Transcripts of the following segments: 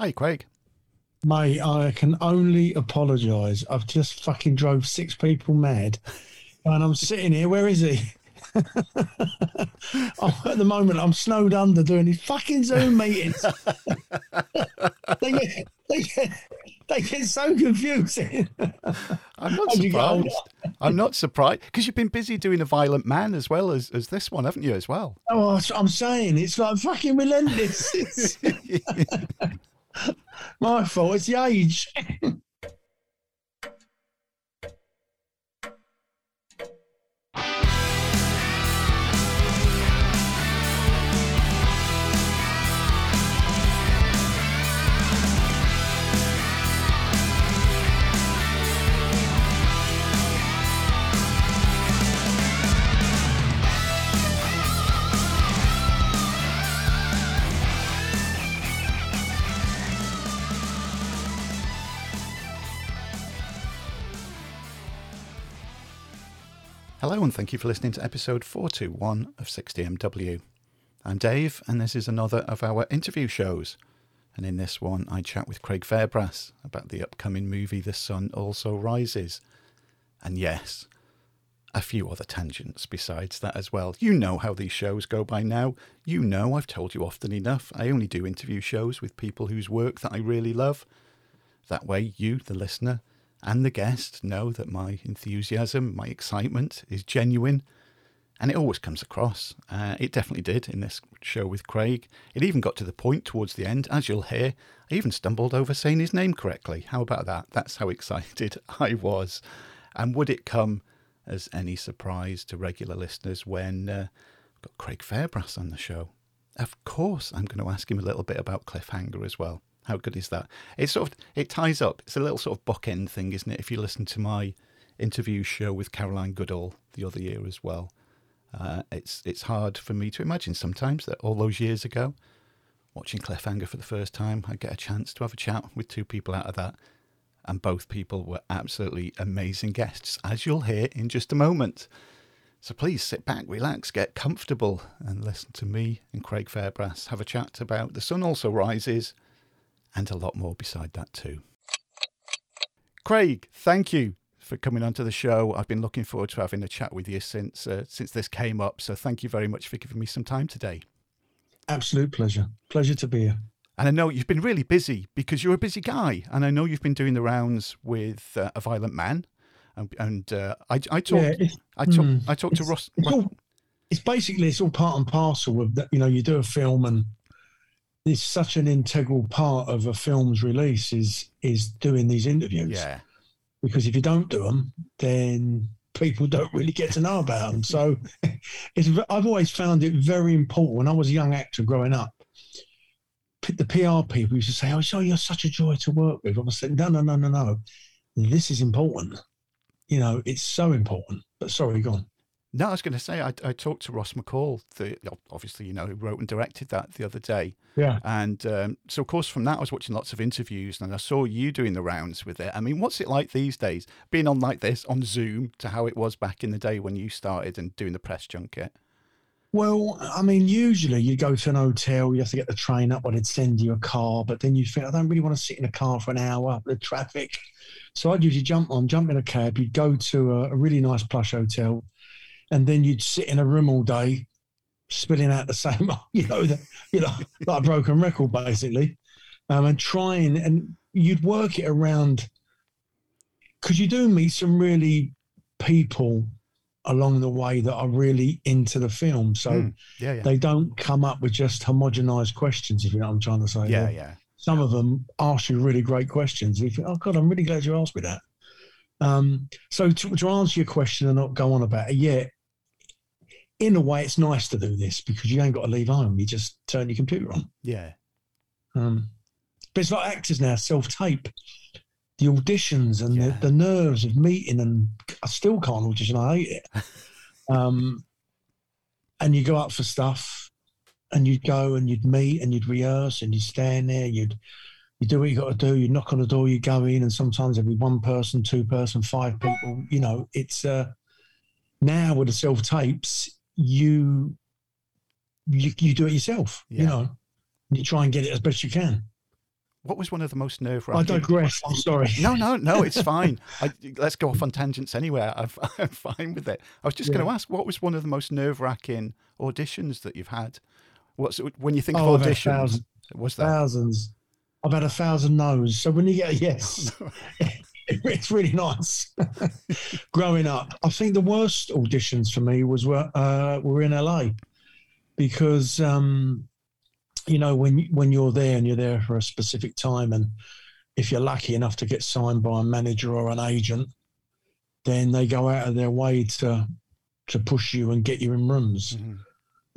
Hi, Craig. Mate, I can only apologise. I've just fucking drove six people mad, and I'm sitting here. Where is he? oh, at the moment, I'm snowed under doing these fucking Zoom meetings. they, get, they, get, they get so confusing. I'm not surprised. I'm not surprised because you've been busy doing a Violent Man as well as, as this one, haven't you? As well. Oh, I'm saying it's like fucking relentless. My fault. It's the age. Hello, and thank you for listening to episode 421 of 60MW. I'm Dave, and this is another of our interview shows. And in this one, I chat with Craig Fairbrass about the upcoming movie The Sun Also Rises. And yes, a few other tangents besides that as well. You know how these shows go by now. You know I've told you often enough. I only do interview shows with people whose work that I really love. That way, you, the listener, and the guest know that my enthusiasm, my excitement is genuine. And it always comes across. Uh, it definitely did in this show with Craig. It even got to the point towards the end, as you'll hear, I even stumbled over saying his name correctly. How about that? That's how excited I was. And would it come as any surprise to regular listeners when uh, I've got Craig Fairbrass on the show? Of course, I'm going to ask him a little bit about Cliffhanger as well. How good is that? It sort of it ties up. It's a little sort of bookend thing, isn't it? If you listen to my interview show with Caroline Goodall the other year as well, uh, it's it's hard for me to imagine sometimes that all those years ago, watching Cliffhanger for the first time, I get a chance to have a chat with two people out of that, and both people were absolutely amazing guests, as you'll hear in just a moment. So please sit back, relax, get comfortable, and listen to me and Craig Fairbrass have a chat about The Sun Also Rises and a lot more beside that too. Craig, thank you for coming onto the show. I've been looking forward to having a chat with you since uh, since this came up. So thank you very much for giving me some time today. Absolute pleasure. Pleasure to be here. And I know you've been really busy because you're a busy guy, and I know you've been doing the rounds with uh, a violent man. And, and uh, I, I talked, yeah, I talked, mm, I talked to Ross. It's, all, it's basically it's all part and parcel of that. You know, you do a film and it's such an integral part of a film's release is is doing these interviews. Yeah. Because if you don't do them, then people don't really get to know about them. So it's, I've always found it very important. When I was a young actor growing up, the PR people used to say, "Oh, so you're such a joy to work with." I said, "No, no, no, no, no. This is important. You know, it's so important." But sorry, go on. No, I was going to say I, I talked to Ross McCall, the obviously you know who wrote and directed that the other day. Yeah. And um, so of course from that I was watching lots of interviews and I saw you doing the rounds with it. I mean, what's it like these days being on like this on Zoom to how it was back in the day when you started and doing the press junket? Well, I mean, usually you go to an hotel, you have to get the train up, or they'd send you a car, but then you think, I don't really want to sit in a car for an hour, the traffic. So I'd usually jump on, jump in a cab, you'd go to a, a really nice plush hotel, and then you'd sit in a room all day, spilling out the same, you know, the, you know, like a broken record basically, um, and trying, and you'd work it around because you do meet some really people along the way that are really into the film. So mm, yeah, yeah. they don't come up with just homogenized questions, if you know what I'm trying to say. Yeah, They're, yeah. Some of them ask you really great questions. You think, oh God, I'm really glad you asked me that. Um, so to, to, answer your question and not go on about it, yeah, in a way, it's nice to do this because you ain't got to leave home. You just turn your computer on. Yeah. Um, but it's like actors now, self tape. The auditions and yeah. the, the, nerves of meeting, and I still can't audition. I hate it. um, and you go up for stuff, and you'd go and you'd meet and you'd rehearse and you'd stand there. You'd you do what you got to do. You knock on the door, you go in, and sometimes every one person, two person, five people. You know, it's uh, now with the self tapes, you you, you do it yourself. Yeah. You know, you try and get it as best you can. what was one of the most nerve I digress. I'm sorry. No, no, no, it's fine. I, let's go off on tangents anywhere. I'm, I'm fine with it. I was just going to ask, what was one of the most nerve wracking auditions that you've had? What's when you think Oh, of auditions? thousands. Was that? Thousands. I've had a thousand no's. So when you get a yes, it's really nice. Growing up, I think the worst auditions for me was were uh, were in LA because um, you know when when you're there and you're there for a specific time, and if you're lucky enough to get signed by a manager or an agent, then they go out of their way to to push you and get you in rooms Mhm.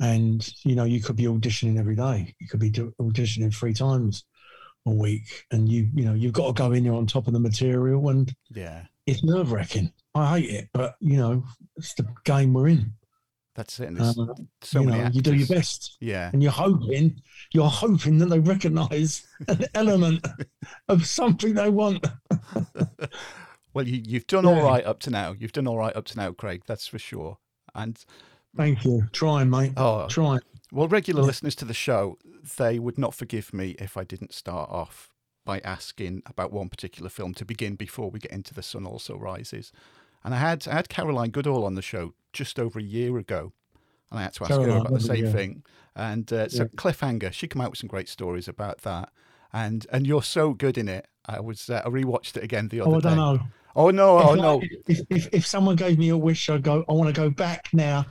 and you know you could be auditioning every day you could be auditioning three times a week and you you know you've got to go in there on top of the material and Yeah, it's nerve-wracking i hate it but you know it's the game we're in that's it. Uh, so you know you do your best Yeah, and you're hoping you're hoping that they recognize an element of something they want well, you, you've done all Yeah. right up to now. You've done all right up to now, Craig. That's for sure. And thank you trying mate oh, trying Well, regular Yeah. listeners to the show, they would not forgive me if I didn't start off by asking about one particular film to begin before we get into The Sun Also Rises. And I had I had Caroline Goodall on the show just over a year ago, and I had to ask her about the same yeah. thing. And uh, so Yeah. cliffhanger, she came out with some great stories about that. And and you're so good in it. I was uh, I rewatched it again the other oh i day. don't know Oh no! Oh if, I- no! if, if, if someone gave me a wish, I'd go, I want to go back now,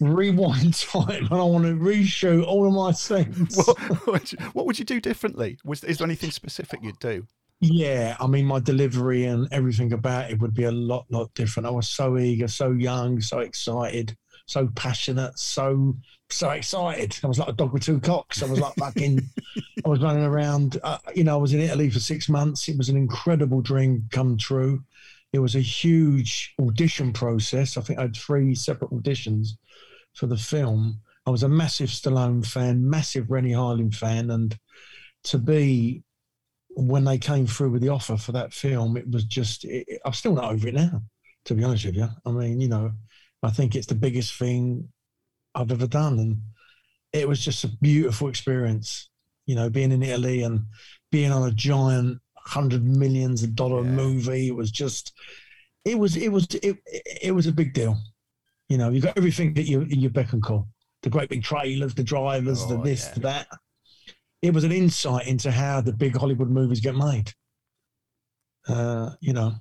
rewind time, and I want to reshoot all of my scenes. What, what would you- what would you do differently? Was is there anything specific you'd do? yeah, I mean, my delivery and everything about it would be a lot, lot different. I was so eager, so young, so excited, so passionate, so, so excited. I was like a dog with two cocks. I was like fucking, I was running around. Uh, you know, I was in Italy for six months. It was an incredible dream come true. It was a huge audition process. I think I had three separate auditions for the film. I was a massive Stallone fan, massive Renny Harlin fan, and to be when they came through with the offer for that film, it was just it, I'm still not over it now. To be honest with you, I mean, you know, I think it's the biggest thing I've ever done, and it was just a beautiful experience. You know, being in Italy and being on a giant hundred millions of dollar Yeah. movie. It was just, it was, it was, it, it was a big deal. You know, you got everything that you you beck and call. The great big trailers, the drivers, the Oh, this, yeah. the that. It was an insight into how the big Hollywood movies get made. Uh, you know,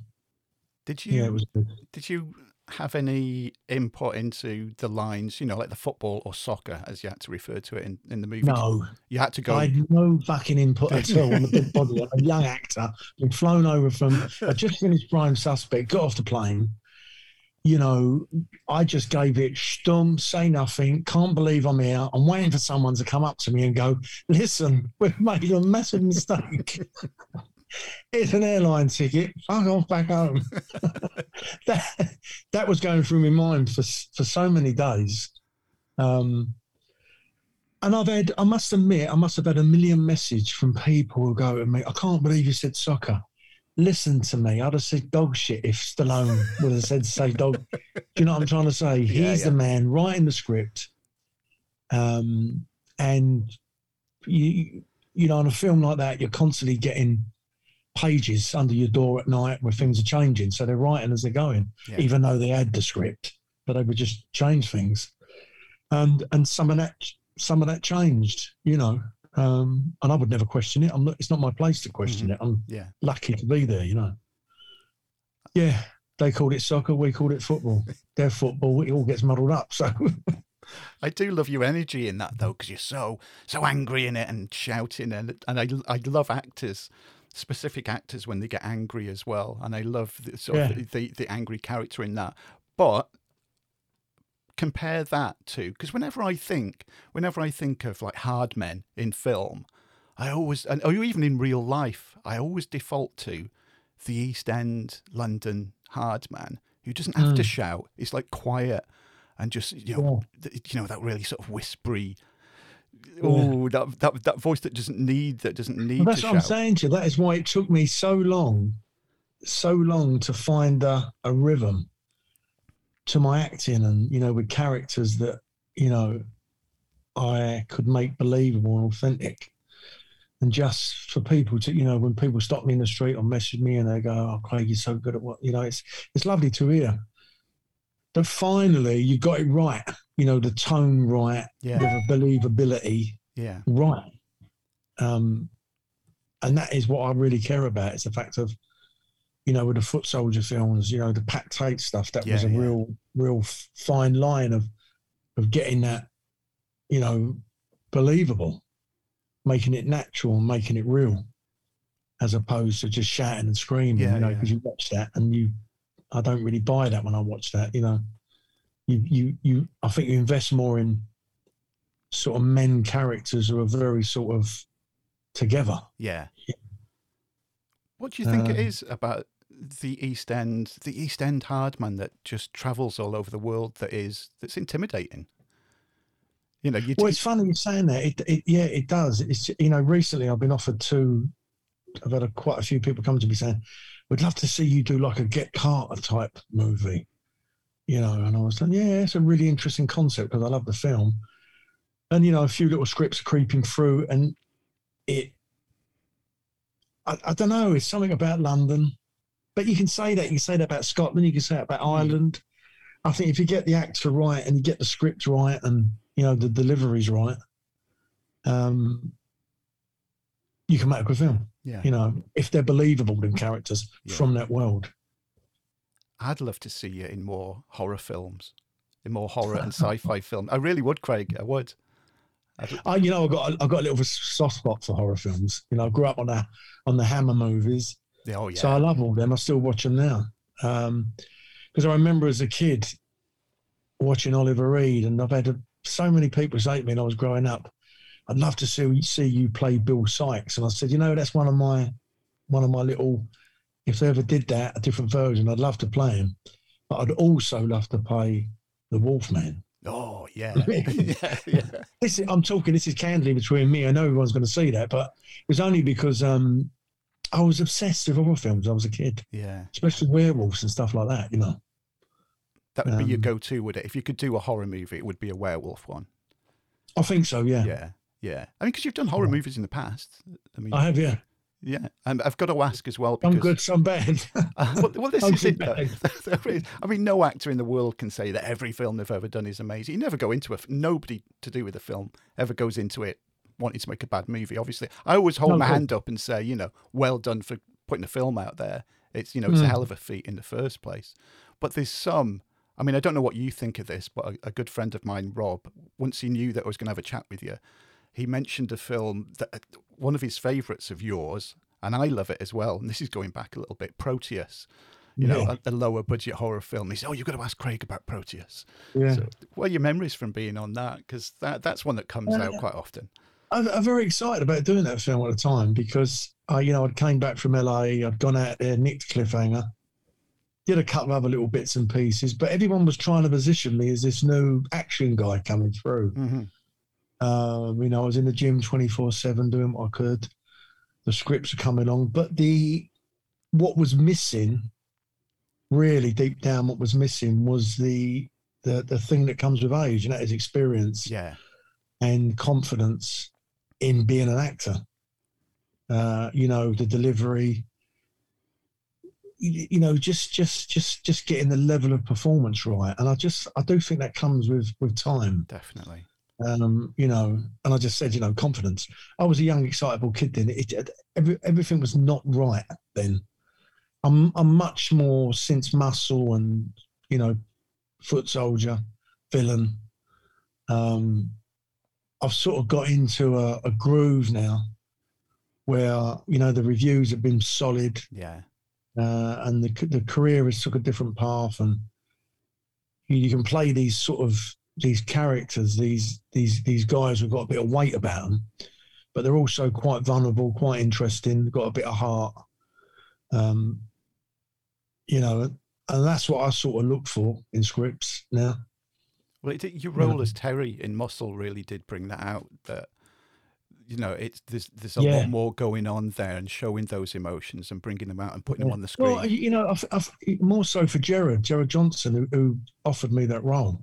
Did you? yeah, it was good. Did you have any input into the lines? You know, like the football or soccer, as you had to refer to it in, in the movie. No, you had to go. I had no fucking input at all on the big body. I'm a young actor, been flown over from, I just finished Prime Suspect, got off the plane. You know, I just gave it stum, say nothing, can't believe I'm here. I'm waiting for someone to come up to me and go, listen, we've made a massive mistake. it's an airline ticket. Fuck off back home. that, that was going through my mind for, for so many days. Um, and I've had, I must admit, I must have had a million message from people who go to me, I can't believe you said soccer. Listen to me. I'd have said dog shit if Stallone would have said say dog. Do you know what I'm trying to say? Yeah, He's yeah. the man writing the script. Um, and you, you know, on a film like that, you're constantly getting pages under your door at night where things are changing. So they're writing as they're going Yeah. even though they had the script, but they would just change things. And and some of that some of that changed, you know. Um, and I would never question it. I'm not, it's not my place to question Mhm. it. I'm yeah. lucky to be there, you know. Yeah, they called it soccer, we called it football. Their football, it all gets muddled up. So I do love your energy in that though, because you're so so angry in it and shouting, and and I I love actors, specific actors when they get angry as well, and I love the, sort Yeah. of the, the angry character in that. But compare that to because whenever I think whenever I think of like hard men in film, I always and or even in real life, I always default to the East End London hard man who doesn't have to Mm. shout. It's like quiet and just you know th- you know that really sort of whispery. Oh, that, that that voice that doesn't need that doesn't need Well, that's what I'm saying to you. That is why it took me so long, so long to find a, a rhythm to my acting and, you know, with characters that, you know, I could make believable and authentic. and just for people to, you know, when people stop me in the street or message me and they go, "Oh, Craig, you're so good at what," you know, it's it's lovely to hear. That finally you got it right. You know, the tone right, Yeah. the believability Yeah. right. Um, and that is what I really care about. It's the fact of, you know, with the foot soldier films, you know, the Pat Tate stuff. That was a yeah. real, real fine line of, of getting that, you know, believable, making it natural, and making it real, as opposed to just shouting and screaming. Yeah, you know, yeah. because you watch that and you, I don't really buy that when I watch that. You know, you, you, you. I think you invest more in sort of men characters who are very sort of together. Yeah. What do you think it Um, is about the East End, the East End hard man that just travels all over the world that is that's intimidating? You know, you Well, it's funny you're saying that. It, it, yeah, it does. It's you know, recently I've been offered two. I've had a, quite a few people come to me saying, "We'd love to see you do like a Get Carter type movie," you know. And I was like, "Yeah, it's a really interesting concept because I love the film." And you know, a few little scripts are creeping through, and it. I, I don't know. It's something about London, but you can say that. You can say that about Scotland. You can say that about Ireland. I think if you get the actor right and you get the script right and you know the delivery's right, um, you can make a good film. Yeah. You know, if they're believable, them characters Yeah. from that world. I'd love to see you in more horror films, in more horror and sci-fi film. I really would, Craig. I would. I'd- you know, I got I got a little soft spot for horror films. You know, I grew up on the on the Hammer movies, oh yeah. so I love all them. I still watch them now. Um, because I remember as a kid watching Oliver Reed, and I've had a, so many people say to me when I was growing up, "I'd love to see see you play Bill Sykes," and I said, "You know, that's one of my one of my little. If they ever did that, a different version, I'd love to play him, but I'd also love to play the Wolfman." oh yeah. yeah. Yeah. this is, I'm talking. This is candidly between me. I know everyone's going to see that, but it was only because um, I was obsessed with horror films. when I was a kid, Yeah. especially werewolves and stuff like that. You know, That would be your Um, go-to, would it? If you could do a horror movie, it would be a werewolf one. I think so. Yeah, Yeah. Yeah. I mean, because you've done horror Yeah. movies in the past. I mean, I have. Yeah, yeah. And I've got to ask as well because I'm good, some bad. Uh, well, well, this is it. too though. bad. There is- I mean, no actor in the world can say that every film they've ever done is amazing. You never go into a nobody to do with a film ever goes into it wanting to make a bad movie. Obviously, I always hold No, my cool. hand up and say, you know, well done for putting a film out there. It's you know, it's a Mm. hell of a feat in the first place. But there's some. I mean, I don't know what you think of this, but a, a good friend of mine, Rob, once he knew that I was going to have a chat with you, he mentioned a film that uh, one of his favourites of yours, and I love it as well. And this is going back a little bit, Proteus. You know, Yeah. a, a lower budget horror film. He said, "Oh, you've got to ask Craig about Proteus." yeah, So, what are your memories from being on that? Because that that's one that comes Uh, out quite often. I'm, I'm very excited about doing that film at the time because I, you know, I came back from LA. I'd gone out there, nicked Cliffhanger, did a couple of other little bits and pieces, but everyone was trying to position me as this new action guy coming through. hmm Um, you know, I was in the gym 24 7 doing what I could. The scripts are coming along. But the what was missing, really deep down, what was missing was the the the thing that comes with age, and that is experience Yeah, and confidence in being an actor. Uh, you know, the delivery, you know, just just just just getting the level of performance right. And I just I do think that comes with with time definitely. Um, you know, and I just said, you know, confidence. I was a young, excitable kid then. It, it, every, everything was not right then. I'm, I'm much more since muscle and you know, foot soldier, villain. Um, I've sort of got into a, a groove now, where you know the reviews have been solid, Yeah, uh, and the the career has took a different path, and you, you can play these sort of these characters, these these these guys who've got a bit of weight about them, but they're also quite vulnerable, quite interesting. Got a bit of heart, um, you know, and that's what I sort of look for in scripts now. well, it, your Yeah. role as Terry in Muscle really did bring that out. That you know, it's there's there's a Yeah. lot more going on there and showing those emotions and bringing them out and putting them on the screen. Well, you know, I've, I've, more so for Gerard, Gerard Johnson, who, who offered me that role,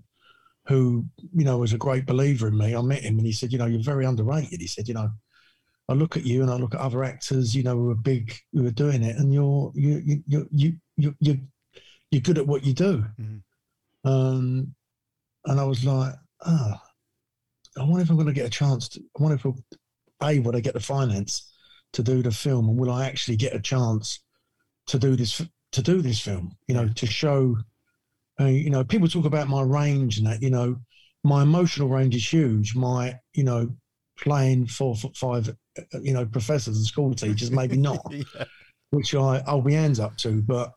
who, you know, was a great believer in me. I met him and he said, you know, you're very underrated. He said, you know, I look at you and I look at other actors, you know, who are big, who are doing it, and you're you you you you you you you're good at what you do. Mhm. Um, and I was like, ah, I wonder if I'm going to get a chance. To, I wonder if I'll, a will I get the finance to do the film, and will I actually get a chance to do this to do this film? You know, to show. Uh, you know, people talk about my range and that. You know, my emotional range is huge. My, you know, playing four foot five, uh, you know, professors and school teachers, maybe not, yeah. which I I'll be hands up to. But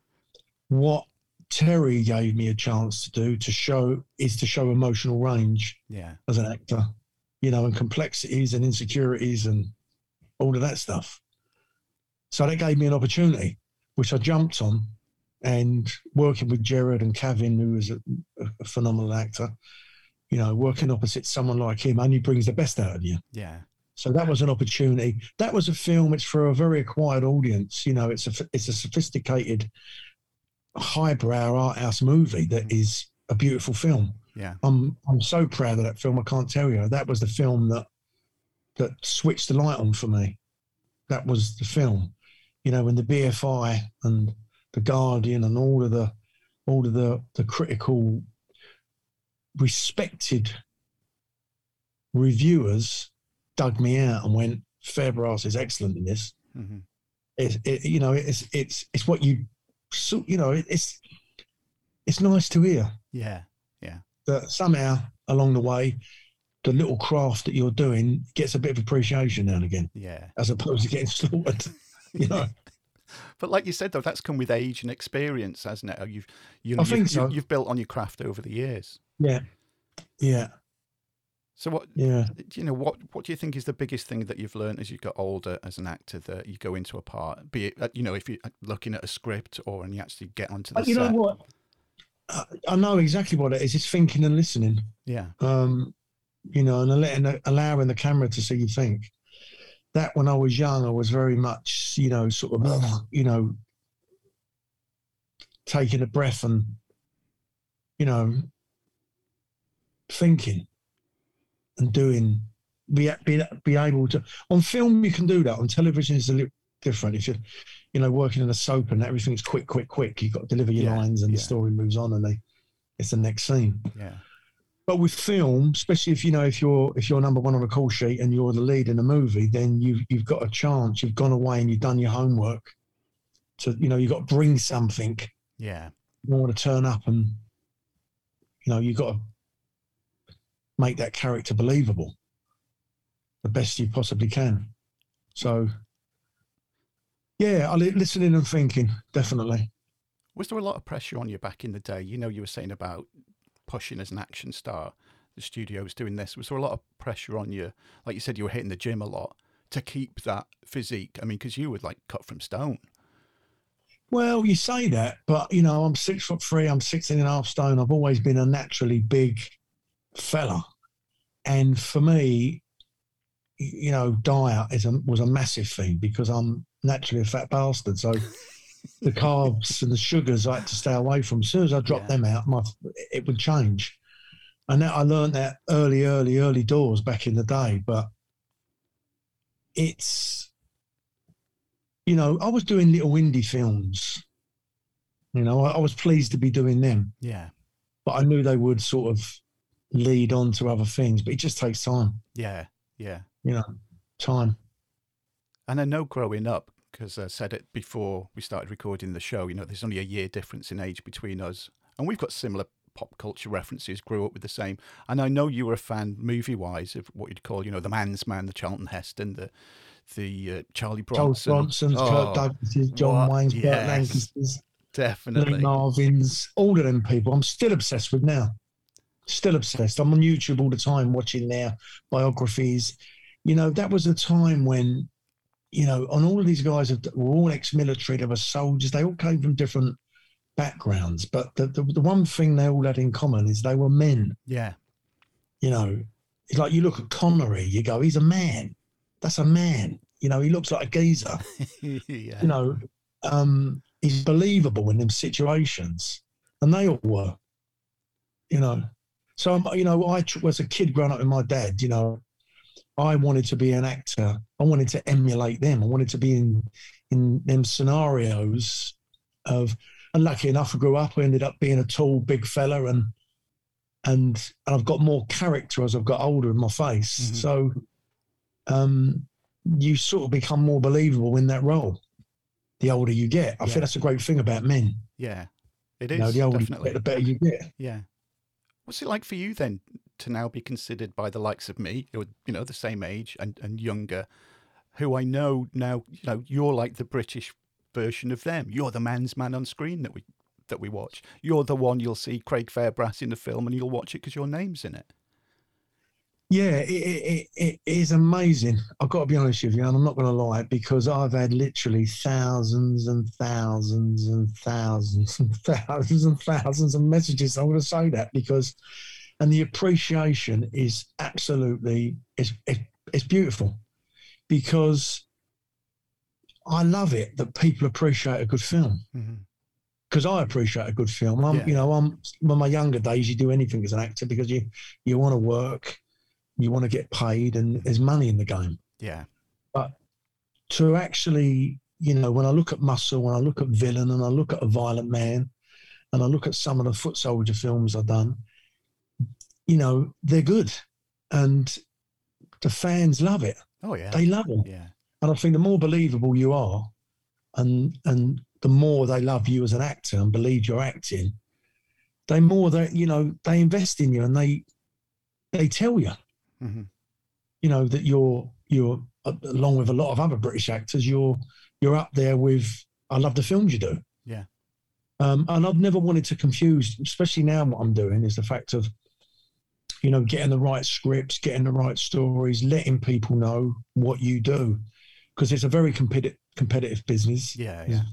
what Terry gave me a chance to do to show is to show emotional range Yeah. as an actor, you know, and complexities and insecurities and all of that stuff. So that gave me an opportunity, which I jumped on. And working with Gerard and Cavan, who is a, a phenomenal actor, you know, working opposite someone like him only brings the best out of you. Yeah. So that was an opportunity. That was a film. It's for a very acquired audience. You know, it's a it's a sophisticated, highbrow art house movie that mm. is a beautiful film. Yeah. I'm I'm so proud of that film. I can't tell you. That was the film that that switched the light on for me. That was the film. You know, when the BFI and the Guardian and all of the all of the the critical respected reviewers dug me out and went, Fairbrass is excellent in this. hmm It, it, you know, it's it's it's what you, so, you know, it's it's nice to hear Yeah, Yeah. that somehow along the way, the little craft that you're doing gets a bit of appreciation now and again, Yeah. as opposed to getting slaughtered. You know, But like you said, though, that's come with age and experience, hasn't it? You've you I you've, think so. you- you've built on your craft over the years. yeah, yeah, So what yeah. you know what what do you think is the biggest thing that you've learned as you got older as an actor that you go into a part be it uh, you know if you're looking at a script or and you actually get onto the you set know what? I, I know exactly what it is. It's thinking and listening. yeah um, you know, and letting allowing the camera to see you think. That when I was young, I was very much, you know, sort of, you know, taking a breath and, you know, thinking and doing, be be be able to. On film, you can do that. On television, it's a little different. If you're, you know, working in a soap and everything's quick, quick, quick, you've got to deliver your Yeah, lines and yeah. the story moves on and they, it's the next scene. yeah But with film, especially if you know if you're if you're number one on a call sheet and you're the lead in a movie, then you've you've got a chance. You've gone away and you've done your homework. So you know you've got to bring something. yeah You want to turn up and you know you've got to make that character believable the best you possibly can. So yeah, I li- listening and thinking definitely. was there a lot of pressure on you back in the day you know you were saying about pushing as an action star the studio was doing this was there a lot of pressure on you like you said you were hitting the gym a lot to keep that physique i mean because you were like cut from stone Well, you say that, but you know, I'm six foot three, I'm 16 and a half stone. I've always been a naturally big fella. And for me, you know, diet is a, was a massive thing because I'm naturally a fat bastard. So the carbs and the sugars I had to stay away from. As soon as I dropped Yeah. them out, my it would change. And that I learned that early, early, early doors back in the day. But it's you know, I was doing little indie films. You know, I, I was pleased to be doing them, yeah but I knew they would sort of lead on to other things. But it just takes time, yeah yeah you know, time. And I know growing up, because I said it before we started recording the show, you know, there's only a year difference in age between us. And we've got similar pop culture references, grew up with the same. And I know you were a fan, movie wise, of what you'd call, you know, The Man's Man, the Charlton Heston, the the uh, Charlie Charles Bronson. Bronson's, Oh, Kirk Douglas's, John? Wayne's, Burt Yes. Lancaster's, Lee Definitely. Marvin's, all of them people. I'm still obsessed with now. Still obsessed. I'm on YouTube all the time watching their biographies. You know, that was a time when, you know, and all of these guys have, were all ex-military. They were soldiers. They all came from different backgrounds, but the, the the one thing they all had in common is they were men. Yeah. You know, it's like you look at Connery, you go, he's a man. That's a man. You know, he looks like a geezer. yeah. You know, um, he's believable in them situations, and they all were. You know, so you know, I was a kid growing up with my dad. You know, I wanted to be an actor. I wanted to emulate them. I wanted to be in in them scenarios of. And lucky enough, I grew up. I ended up being a tall, big fella, and and and I've got more character as I've got older in my face. Mhm. So, um, you sort of become more believable in that role. The older you get, I Yeah. think that's a great thing about men. Yeah, it You is know, the older definitely. you get, the better you get. Yeah. What's it like for you then to now be considered by the likes of me, you know, the same age and, and younger, who I know now, you know, you're like the British version of them. You're the man's man on screen that we that we watch. You're the one you'll see Craig Fairbrass in the film and you'll watch it because your name's in it. Yeah, it, it, it, it is amazing. I've got to be honest with you, and I'm not going to lie, because I've had literally thousands and thousands and thousands and thousands and thousands of messages. I'm going to say that because, and the appreciation is absolutely it's it, it's beautiful, because I love it that people appreciate a good film Mm-hmm. because I appreciate a good film. I'm, Yeah. you know, I'm in my younger days, you do anything as an actor because you you want to work, you want to get paid, and there's money in the game. Yeah. But to actually, you know, when I look at Muscle, when I look at Villain, and I look at A Violent Man, and I look at some of the Foot Soldier films I've done, you know, they're good, and the fans love it. Oh yeah. They love it. yeah. And I think the more believable you are, and and the more they love you as an actor and believe you're acting, they more they you know they invest in you and they they tell you hmm you know that you're you're uh, along with a lot of other British actors you're you're up there with I love the films you do. Yeah. Um, and I've never wanted to confuse, especially now what I'm doing is the fact of, you know, getting the right scripts, getting the right stories, letting people know what you do, because it's a very competitive competitive business. Yeah. There's, Yeah.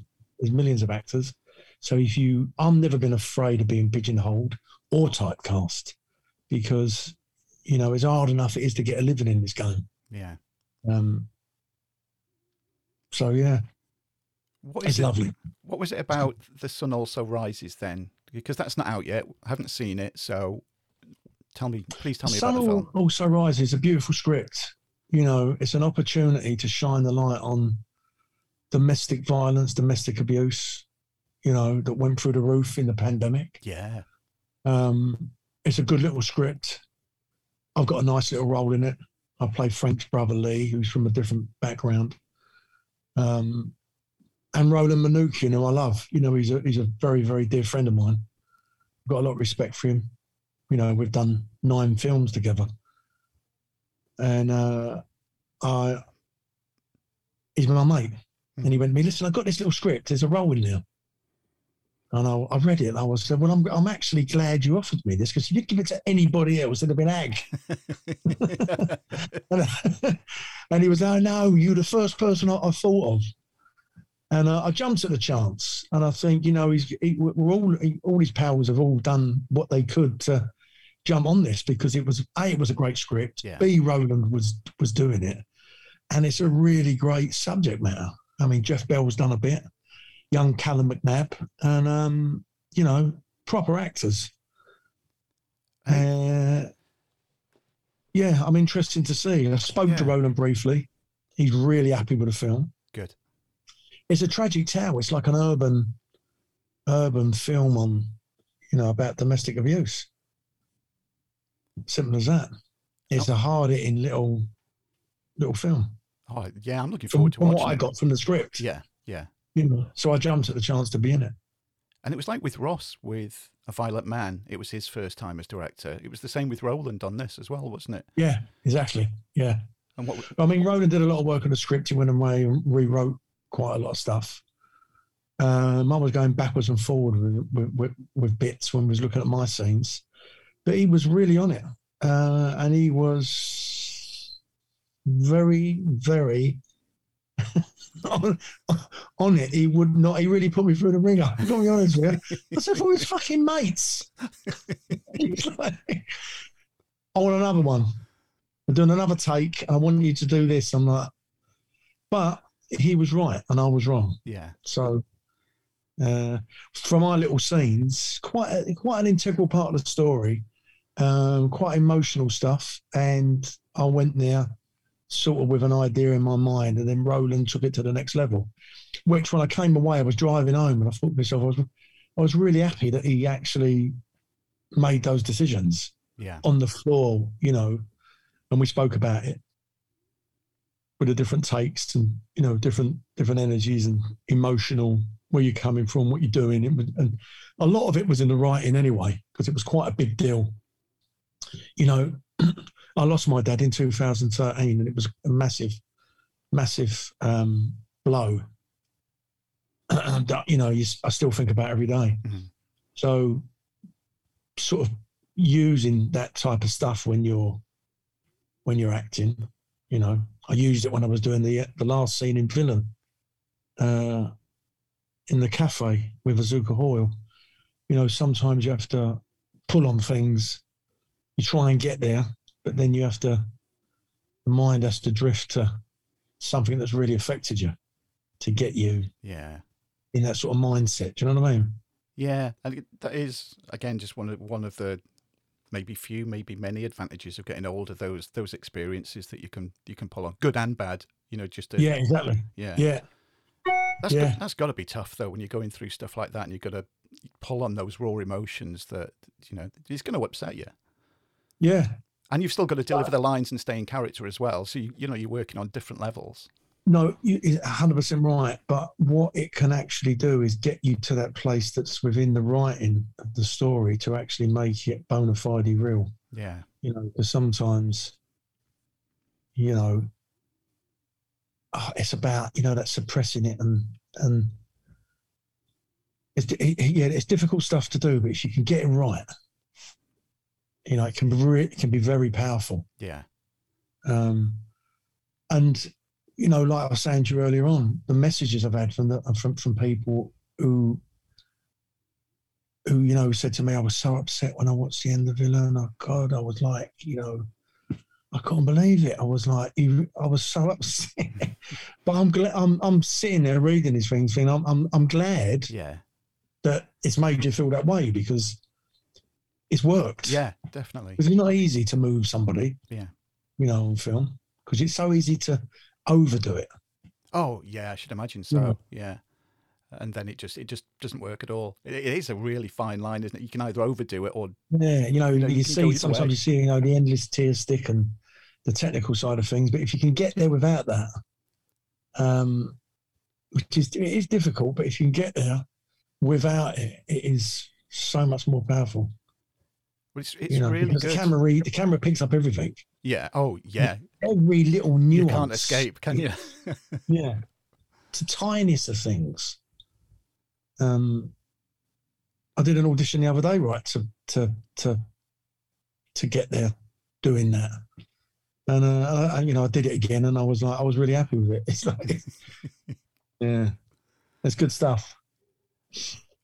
there's millions of actors. So if you, I've never been afraid of being pigeonholed or typecast, because you know it's hard enough it is to get a living in this game. Yeah. Um, so yeah, What is it's it? lovely. What was it about The Sun Also Rises then? Because that's not out yet. I haven't seen it. So tell me, please tell me Sun about the film. also rises. A beautiful script. You know, it's an opportunity to shine the light on domestic violence, domestic abuse. You know, that went through the roof in the pandemic. Yeah. Um, it's a good little script. I've got a nice little role in it. I play Frank's brother Lee, who's from a different background. Um, and Roland Manookian, who I love. You know, he's a he's a very very dear friend of mine. I've got a lot of respect for him. You know, we've done nine films together, and uh, I he's my mate. And he went to me, listen, I've got this little script. There's a role in there. And I, I read it and I was said, well, I'm, I'm actually glad you offered me this because if you'd give it to anybody else, it'd have been ag. and, and he was like, no, you're the first person I, I thought of. And uh, I jumped at the chance. And I think, you know, he's, he, we're all, he, all his pals have all done what they could to jump on this because it was, A, it was a great script. Yeah. B, Roland was, was doing it. And it's a really great subject matter. I mean, Geoff Bell's done a bit, young Callum McNabb, and, um, you know, proper actors. Uh, yeah, I'm interested to see. I spoke to Yeah. Roland briefly. He's really happy with the film. It's a tragic tale. It's like an urban, urban film on, you know, about domestic abuse. Simple as that. It's a hard hitting little, little film. Oh, yeah. I'm looking From, forward to from watching what I got from the script, Yeah. Yeah. you know. So I jumped at the chance to be in it. And it was like with Ross with A Violent Man. It was his first time as director. It was the same with Roland on this as well, wasn't it? Yeah, exactly. Yeah. And what? I mean, Roland did a lot of work on the script. He went away and rewrote quite a lot of stuff. I was going backwards and forward with, with, with, with bits when we was looking at my scenes, but he was really on it, uh, and he was very, very on, on it. He would not. He really put me through the ringer. I'm gonna be honest with you. I said, "For his fucking mates." like, "I want another one." We're doing another take. I want you to do this. I'm like, but he was right and I was wrong. Yeah. So, uh, from our little scenes, quite a, quite an integral part of the story, um, quite emotional stuff. And I went there sort of with an idea in my mind, and then Roland took it to the next level. Which, when I came away, I was driving home, and I thought to myself, I was, I was really happy that he actually made those decisions Yeah. on the floor, you know, and we spoke about it with the different takes and you know different different energies and emotional where you're coming from, what you're doing, it was, and a lot of it was in the writing anyway because it was quite a big deal. You know, I lost my dad in 2013, and it was a massive, massive um, blow. And, you know, you, I still think about every day. Mhm. So, sort of using that type of stuff when you're when you're acting. You know, I used it when I was doing the the last scene in Villain, uh, in the cafe with Izuka Hoyle. You know, sometimes you have to pull on things. You try and get there, but then you have to. The mind has to drift to something that's really affected you to get you Yeah. in that sort of mindset. Do you know what I mean? Yeah, and that is again just one of one of the maybe few, maybe many advantages of getting older. Those those experiences that you can you can pull on, good and bad. You know, just to, Yeah, exactly. yeah. Yeah, That's yeah. got, that's got to be tough though when you're going through stuff like that and you've got to pull on those raw emotions that you know it's going to upset you. yeah. And you've still got to deliver the lines and stay in character as well. So you, you know you're working on different levels. No, you- you're 100% right. But what it can actually do is get you to that place that's within the writing of the story to actually make it bona fide real. Yeah, You know, because sometimes, you know, ah, it's about, you know, that suppressing it and, and, it's, it, yeah, it's difficult stuff to do, but if you can get it right, you know, it can be re- it can be very powerful. yeah, Um, and you know, like I was saying to you earlier on, the messages I've had from the from from people who who you know said to me, I was so upset when I watched the end of Villain. Oh God, I was like, you know, I can't believe it. I was like, I was so upset. but I'm glad I'm I'm sitting there reading these things, thinking I'm I'm I'm glad yeah, that it's made you feel that way because it's worked. yeah, definitely. Because it's not easy to move somebody. Yeah. You know, on film. Because it's so easy to overdo it. Oh yeah, I should imagine so. Yeah. And then it just it just doesn't work at all. It, it is a really fine line, isn't it? You can either overdo it or Yeah, you know, know, you, you see sometimes way. you see, you know, the endless tear stick and the technical side of things. But if you can get there without that, um, which is it is difficult, but if you can get there without it, it is so much more powerful. Well, it's it's you know, really the camera read, the camera picks up everything, yeah. Oh yeah. every little nuance. You can't escape, can you? Yeah, the tiniest of things. Um, I did an audition the other day, right, to to to to get there, doing that, and uh, I, you know, I did it again, and I was like, I was really happy with it. It's like, yeah, it's good stuff.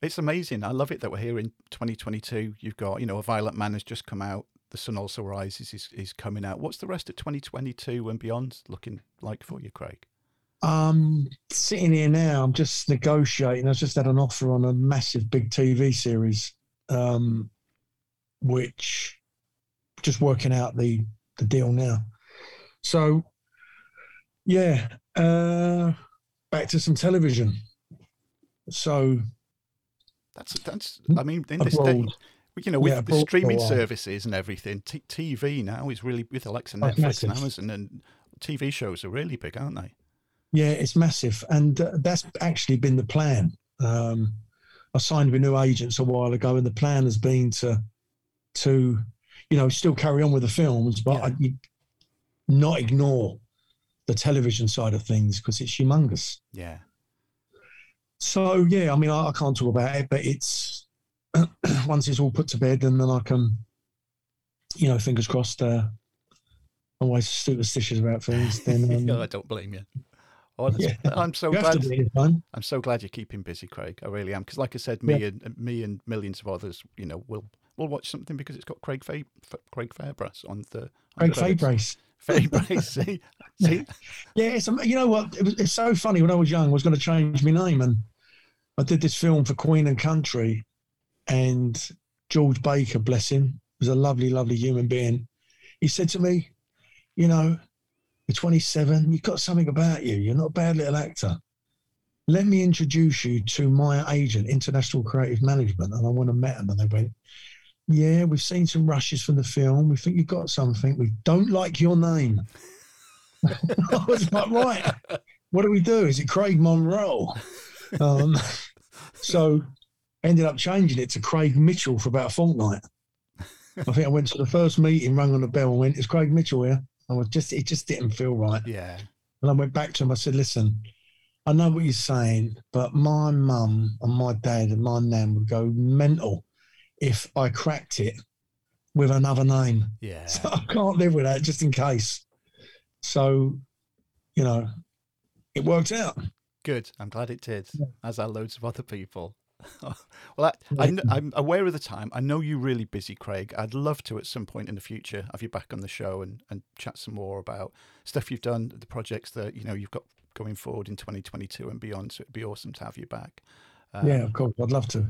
It's amazing. I love it that we're here in 2022. You've got, you know, A Violent Man has just come out. The Sun Also Rises is, is coming out. What's the rest of 2022 and beyond looking like for you, Craig? Um, sitting here now, I'm just negotiating. I just had an offer on a massive big TV series, um, which just working out the the deal now. So, yeah, uh, back to some television. So, That's, that's, I mean, in this day, you know, with Yeah, the abroad for a streaming services and everything, t- TV now is really, with Alexa, Oh, Netflix, and. Amazon, and TV shows are really big, aren't they? Yeah, it's massive, and uh, that's actually been the plan. Um, I signed with new agents a while ago, and the plan has been to, to, you know, still carry on with the films, but Yeah. I, not ignore the television side of things because it's humongous. Yeah. So yeah, I mean, I, I can't talk about it, but it's once it's all put to bed, and then I can, you know, fingers crossed. Uh, always superstitious about things. Then um, I don't blame you. Oh, Yeah. I'm so you glad. I'm so glad you're keeping busy, Craig. I really am. Because, like I said, me and me and millions of others, you know, will will watch something because it's got Craig Fa- Craig Fairbrass on the on Craig the Fabrace. Fairbrass. see, see, Yeah, it's, you know what? It was, it's so funny. When I was young, I was going to change my name, and I did this film for Queen and Country, and George Baker, bless him, was a lovely, lovely human being. He said to me, "You know, You're 27. You've got something about you. You're not a bad little actor. Let me introduce you to my agent, International Creative Management. And I went and met them, and they went, Yeah, we've seen some rushes from the film. We think you've got something. We don't like your name. I was like, Right, what do we do? Is it Craig Monroe? Um, so ended up changing it to Craig Mitchell for about a fortnight. I think I went to the first meeting, rang on the bell, and went, "Is Craig Mitchell here?" I was just, it just didn't feel right. Yeah. And I went back to him. I said, "Listen, I know what you're saying, but my mum and my dad and my nan would go mental if I cracked it with another name. Yeah. So I can't live with that, just in case." So, you know, it worked out. Good. I'm glad it did, as are loads of other people. well, I, I, am aware of the time. I know you're really busy, Craig. I'd love to at some point in the future have you back on the show and, and chat some more about stuff you've done, the projects that you know you've got going forward in 2022 and beyond. So it'd be awesome to have you back. Um, yeah, of course, I'd love to.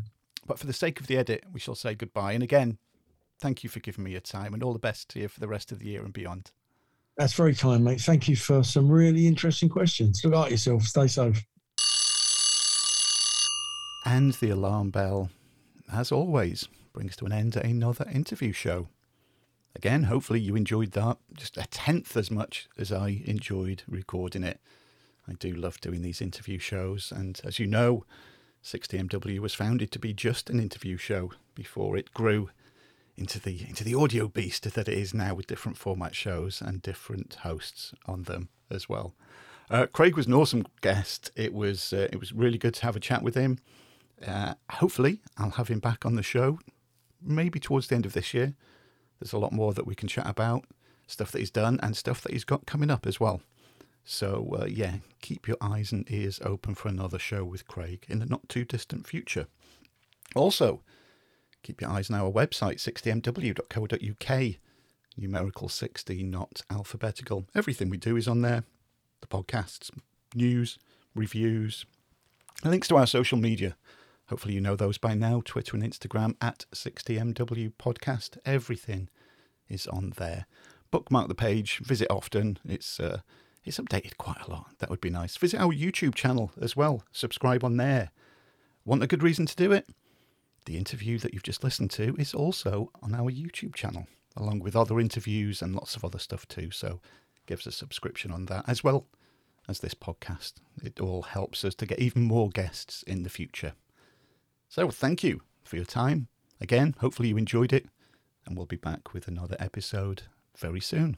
But for the sake of the edit, we shall say goodbye. And again, thank you for giving me your time and all the best to you for the rest of the year and beyond. That's very kind, mate. Thank you for some really interesting questions. Look after yourself. Stay safe. And the alarm bell, as always, brings to an end another interview show. Again, hopefully you enjoyed that just a tenth as much as I enjoyed recording it. I do love doing these interview shows, and as you know, 60MW was founded to be just an interview show before it grew into the into the audio beast that it is now with different format shows and different hosts on them as well. Uh, Craig was an awesome guest. It was uh, it was really good to have a chat with him. Uh, hopefully, I'll have him back on the show maybe towards the end of this year. There's a lot more that we can chat about, stuff that he's done and stuff that he's got coming up as well. So, uh, yeah, keep your eyes and ears open for another show with Craig in the not too distant future. Also, keep your eyes on our website, 60mw.co.uk. Numerical 60, not alphabetical. Everything we do is on there the podcasts, news, reviews, links to our social media. Hopefully, you know those by now Twitter and Instagram at 60MW Podcast. Everything is on there. Bookmark the page, visit often. It's, uh, it's updated quite a lot. That would be nice. Visit our YouTube channel as well. Subscribe on there. Want a good reason to do it? The interview that you've just listened to is also on our YouTube channel, along with other interviews and lots of other stuff too. So give us a subscription on that as well as this podcast. It all helps us to get even more guests in the future. So thank you for your time. Again, hopefully you enjoyed it, and we'll be back with another episode very soon.